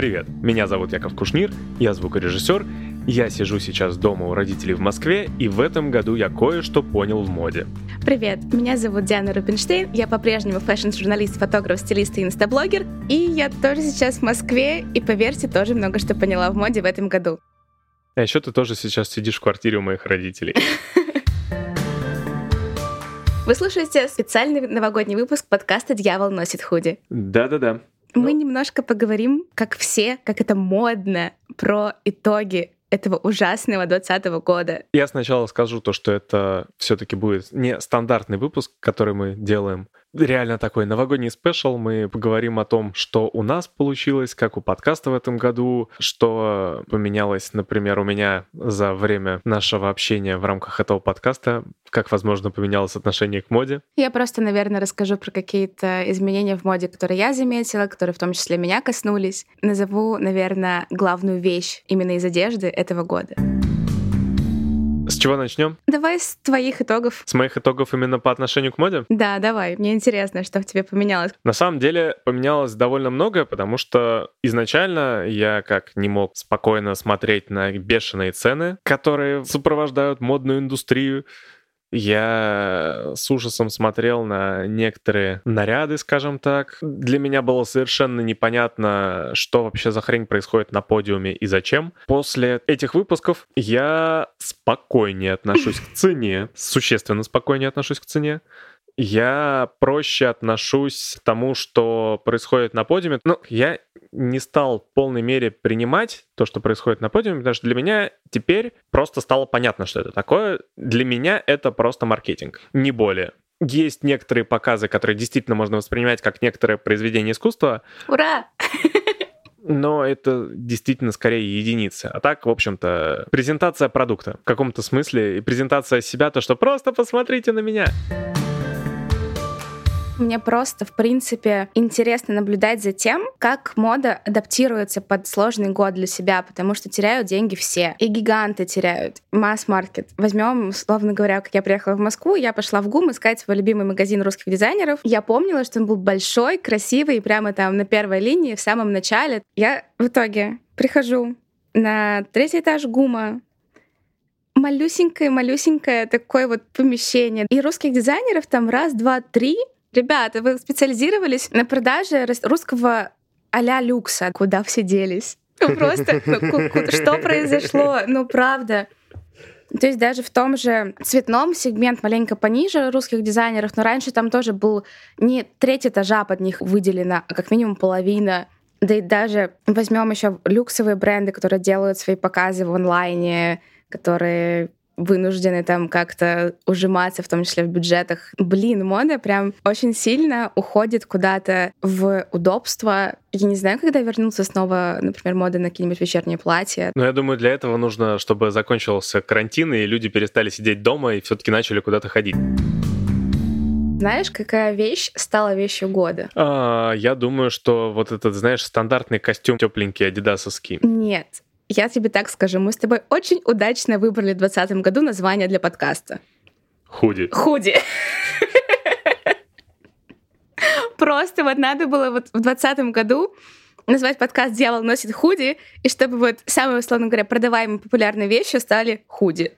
Привет, меня зовут Яков Кушнир, я звукорежиссер, я сижу сейчас дома у родителей в Москве, и в этом году я кое-что понял в моде. Привет, меня зовут Диана Рубинштейн, я по-прежнему фэшн-журналист, фотограф, стилист и инстаблогер, и я тоже сейчас в Москве, и поверьте, тоже много что поняла в моде в этом году. А еще ты тоже сейчас сидишь в квартире у моих родителей. Вы слушаете специальный новогодний выпуск подкаста «Дьявол носит худи». Да-да-да. Мы немножко поговорим, как все, как это модно, про итоги этого ужасного 2020 года. Я сначала скажу то, что это все-таки будет не стандартный выпуск, который мы делаем реально такой новогодний спешл. Мы поговорим о том, что у нас получилось, как у подкаста в этом году, что поменялось, например, у меня за время нашего общения в рамках этого подкаста, как, возможно, поменялось отношение к моде. Я просто, наверное, расскажу про какие-то изменения в моде, которые я заметила, которые в том числе меня коснулись. Назову, наверное, главную вещь именно из одежды этого года. С чего начнем? Давай с твоих итогов. С моих итогов именно по отношению к моде? Да, давай. Мне интересно, что в тебе поменялось. На самом деле поменялось довольно много, потому что изначально я как не мог спокойно смотреть на бешеные цены, которые сопровождают модную индустрию, я с ужасом смотрел на некоторые наряды, скажем так. Для меня было совершенно непонятно, что вообще за хрень происходит на подиуме и зачем. После этих выпусков я спокойнее отношусь к цене, существенно спокойнее отношусь к цене я проще отношусь к тому, что происходит на подиуме. Ну, я не стал в полной мере принимать то, что происходит на подиуме, потому что для меня теперь просто стало понятно, что это такое. Для меня это просто маркетинг, не более. Есть некоторые показы, которые действительно можно воспринимать как некоторое произведение искусства. Ура! но это действительно скорее единицы. А так, в общем-то, презентация продукта в каком-то смысле и презентация себя, то, что просто посмотрите на меня. Мне просто, в принципе, интересно наблюдать за тем, как мода адаптируется под сложный год для себя, потому что теряют деньги все. И гиганты теряют. Масс-маркет. Возьмем, условно говоря, как я приехала в Москву, я пошла в ГУМ искать свой любимый магазин русских дизайнеров. Я помнила, что он был большой, красивый, и прямо там на первой линии, в самом начале. Я в итоге прихожу на третий этаж ГУМа, малюсенькое-малюсенькое такое вот помещение. И русских дизайнеров там раз, два, три, Ребята, вы специализировались на продаже русского а-ля люкса. Куда все делись? Ну просто, ну, что произошло? Ну правда. То есть даже в том же цветном сегмент маленько пониже русских дизайнеров, но раньше там тоже был не треть этажа под них выделено, а как минимум половина. Да и даже возьмем еще люксовые бренды, которые делают свои показы в онлайне, которые вынуждены там как-то ужиматься, в том числе в бюджетах. Блин, мода прям очень сильно уходит куда-то в удобство. Я не знаю, когда вернуться снова, например, мода на какие-нибудь вечерние платья. Но я думаю, для этого нужно, чтобы закончился карантин, и люди перестали сидеть дома и все-таки начали куда-то ходить. Знаешь, какая вещь стала вещью года? А, я думаю, что вот этот, знаешь, стандартный костюм тепленький адидасовский. Нет, я тебе так скажу, мы с тобой очень удачно выбрали в 2020 году название для подкаста. Худи. Худи. Просто вот надо было вот в 2020 году назвать подкаст «Дьявол носит худи», и чтобы вот самые, условно говоря, продаваемые популярные вещи стали худи.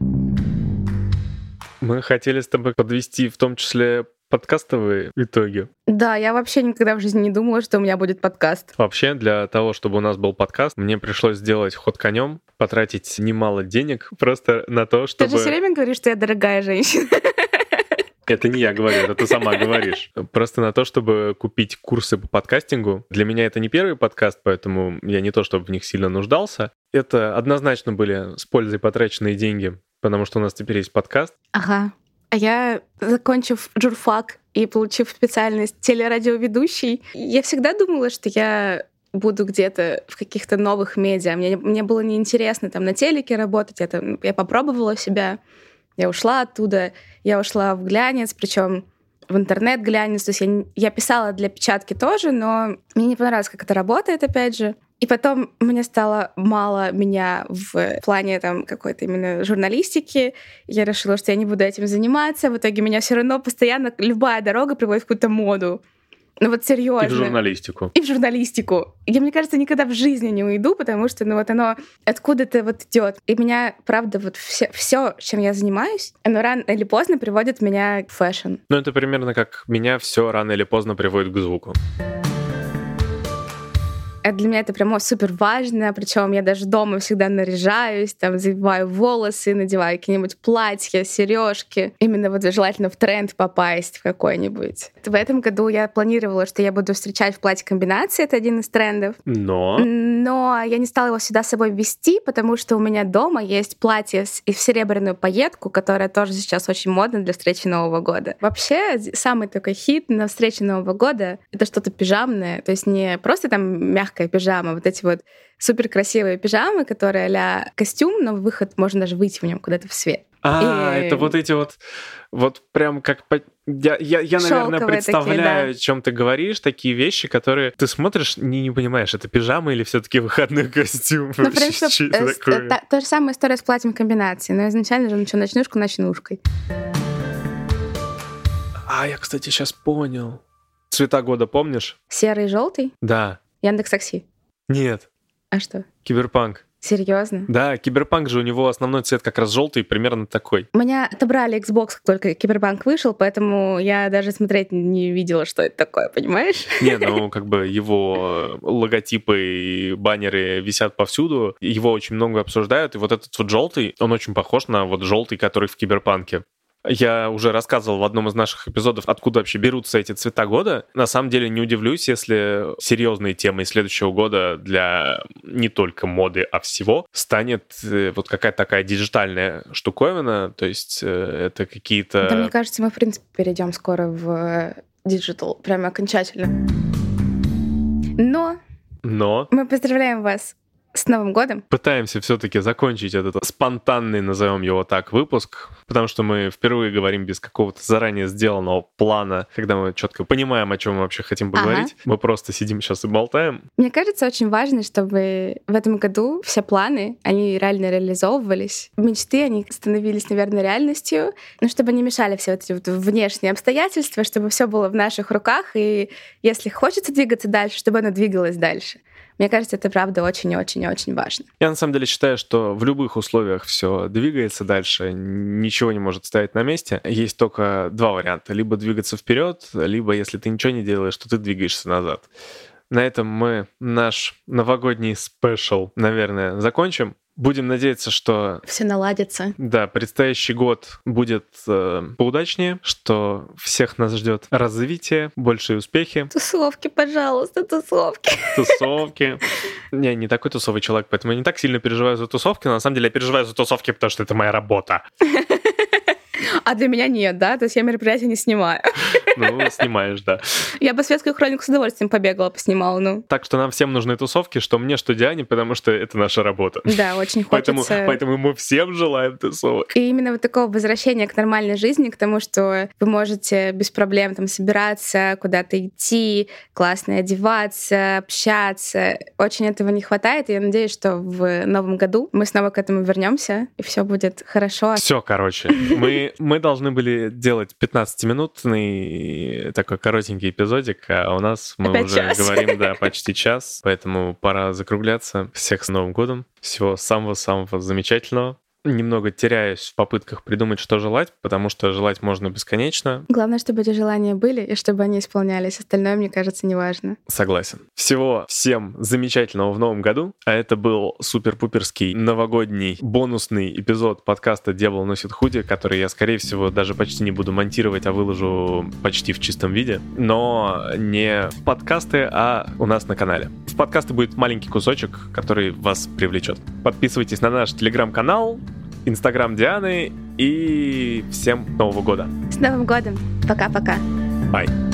Мы хотели с тобой подвести в том числе подкастовые итоги. Да, я вообще никогда в жизни не думала, что у меня будет подкаст. Вообще, для того, чтобы у нас был подкаст, мне пришлось сделать ход конем, потратить немало денег просто на то, чтобы... Ты же все время говоришь, что я дорогая женщина. Это не я говорю, это ты сама говоришь. Просто на то, чтобы купить курсы по подкастингу. Для меня это не первый подкаст, поэтому я не то, чтобы в них сильно нуждался. Это однозначно были с пользой потраченные деньги, потому что у нас теперь есть подкаст. Ага. А я, закончив журфак и получив специальность телерадиоведущий, я всегда думала, что я буду где-то в каких-то новых медиа. Мне, мне было неинтересно там на телеке работать. Это, я попробовала себя. Я ушла оттуда. Я ушла в глянец, причем в интернет-глянец. То есть я, я писала для печатки тоже, но мне не понравилось, как это работает, опять же. И потом мне стало мало меня в плане там какой-то именно журналистики. Я решила, что я не буду этим заниматься. В итоге меня все равно постоянно любая дорога приводит в какую-то моду. Ну вот серьезно. И в журналистику. И в журналистику. Я, мне кажется, никогда в жизни не уйду, потому что, ну вот оно откуда-то вот идет. И меня, правда, вот все, все, чем я занимаюсь, оно рано или поздно приводит меня в фэшн. Ну это примерно как меня все рано или поздно приводит к звуку. Это для меня это прямо супер важно, причем я даже дома всегда наряжаюсь, там завиваю волосы, надеваю какие-нибудь платья, сережки. Именно вот желательно в тренд попасть в какой-нибудь. В этом году я планировала, что я буду встречать в платье комбинации, это один из трендов. Но? Но я не стала его сюда с собой вести, потому что у меня дома есть платье и в серебряную пайетку, которая тоже сейчас очень модна для встречи Нового года. Вообще, самый такой хит на встрече Нового года — это что-то пижамное, то есть не просто там мягко мягкая пижама, вот эти вот супер красивые пижамы, которые а костюм, но выход можно даже выйти в нем куда-то в свет. А, и... это вот эти вот, вот прям как по... я, я, я наверное, представляю, такие, да. о чем ты говоришь, такие вещи, которые ты смотришь, не, не понимаешь, это пижама или все-таки выходной костюм. Ну, в принципе, э, та, та же самая история с платьем комбинации, но изначально же назвал ночнушку ночнушкой. А, я, кстати, сейчас понял. Цвета года помнишь? Серый и желтый? Да. Яндекс Такси. Нет. А что? Киберпанк. Серьезно? Да, Киберпанк же у него основной цвет как раз желтый, примерно такой. У меня отобрали Xbox, как только Киберпанк вышел, поэтому я даже смотреть не видела, что это такое, понимаешь? Не, ну как бы его логотипы и баннеры висят повсюду, его очень много обсуждают, и вот этот вот желтый, он очень похож на вот желтый, который в Киберпанке. Я уже рассказывал в одном из наших эпизодов, откуда вообще берутся эти цвета года. На самом деле не удивлюсь, если серьезной темой следующего года для не только моды, а всего станет э, вот какая-то такая диджитальная штуковина. То есть э, это какие-то... Да, мне кажется, мы, в принципе, перейдем скоро в digital, прямо окончательно. Но... Но... Мы поздравляем вас с Новым годом! Пытаемся все-таки закончить этот спонтанный, назовем его так, выпуск, потому что мы впервые говорим без какого-то заранее сделанного плана, когда мы четко понимаем, о чем мы вообще хотим поговорить. Ага. Мы просто сидим сейчас и болтаем. Мне кажется, очень важно, чтобы в этом году все планы, они реально реализовывались. Мечты, они становились, наверное, реальностью, но чтобы они мешали все вот эти вот внешние обстоятельства, чтобы все было в наших руках, и если хочется двигаться дальше, чтобы оно двигалось дальше. Мне кажется, это правда очень-очень-очень важно. Я на самом деле считаю, что в любых условиях все двигается дальше, ничего не может стоять на месте. Есть только два варианта. Либо двигаться вперед, либо если ты ничего не делаешь, то ты двигаешься назад. На этом мы наш новогодний спешл, наверное, закончим. Будем надеяться, что... Все наладится. Да, предстоящий год будет э, поудачнее, что всех нас ждет развитие, большие успехи. Тусовки, пожалуйста, тусовки. Тусовки. Не, не такой тусовый человек, поэтому я не так сильно переживаю за тусовки, но на самом деле я переживаю за тусовки, потому что это моя работа. А для меня нет, да? То есть я мероприятия не снимаю. Ну, снимаешь, да. Я бы светскую хронику с удовольствием побегала, поснимала, ну. Так что нам всем нужны тусовки, что мне, что Диане, потому что это наша работа. Да, очень хочется. Поэтому, поэтому мы всем желаем тусовок. И именно вот такого возвращения к нормальной жизни, к тому, что вы можете без проблем там собираться, куда-то идти, классно одеваться, общаться. Очень этого не хватает, и я надеюсь, что в новом году мы снова к этому вернемся, и все будет хорошо. Все, короче. Мы, мы должны были делать 15-минутный такой коротенький эпизодик, а у нас мы Опять уже час. говорим, да, почти час, поэтому пора закругляться. Всех с Новым годом. Всего самого-самого замечательного немного теряюсь в попытках придумать, что желать, потому что желать можно бесконечно. Главное, чтобы эти желания были и чтобы они исполнялись. Остальное, мне кажется, не важно. Согласен. Всего всем замечательного в новом году. А это был супер-пуперский новогодний бонусный эпизод подкаста «Дьявол носит худи», который я, скорее всего, даже почти не буду монтировать, а выложу почти в чистом виде. Но не в подкасты, а у нас на канале. В подкасты будет маленький кусочек, который вас привлечет. Подписывайтесь на наш телеграм-канал, Инстаграм Дианы и всем Нового года. С Новым годом. Пока-пока. Bye.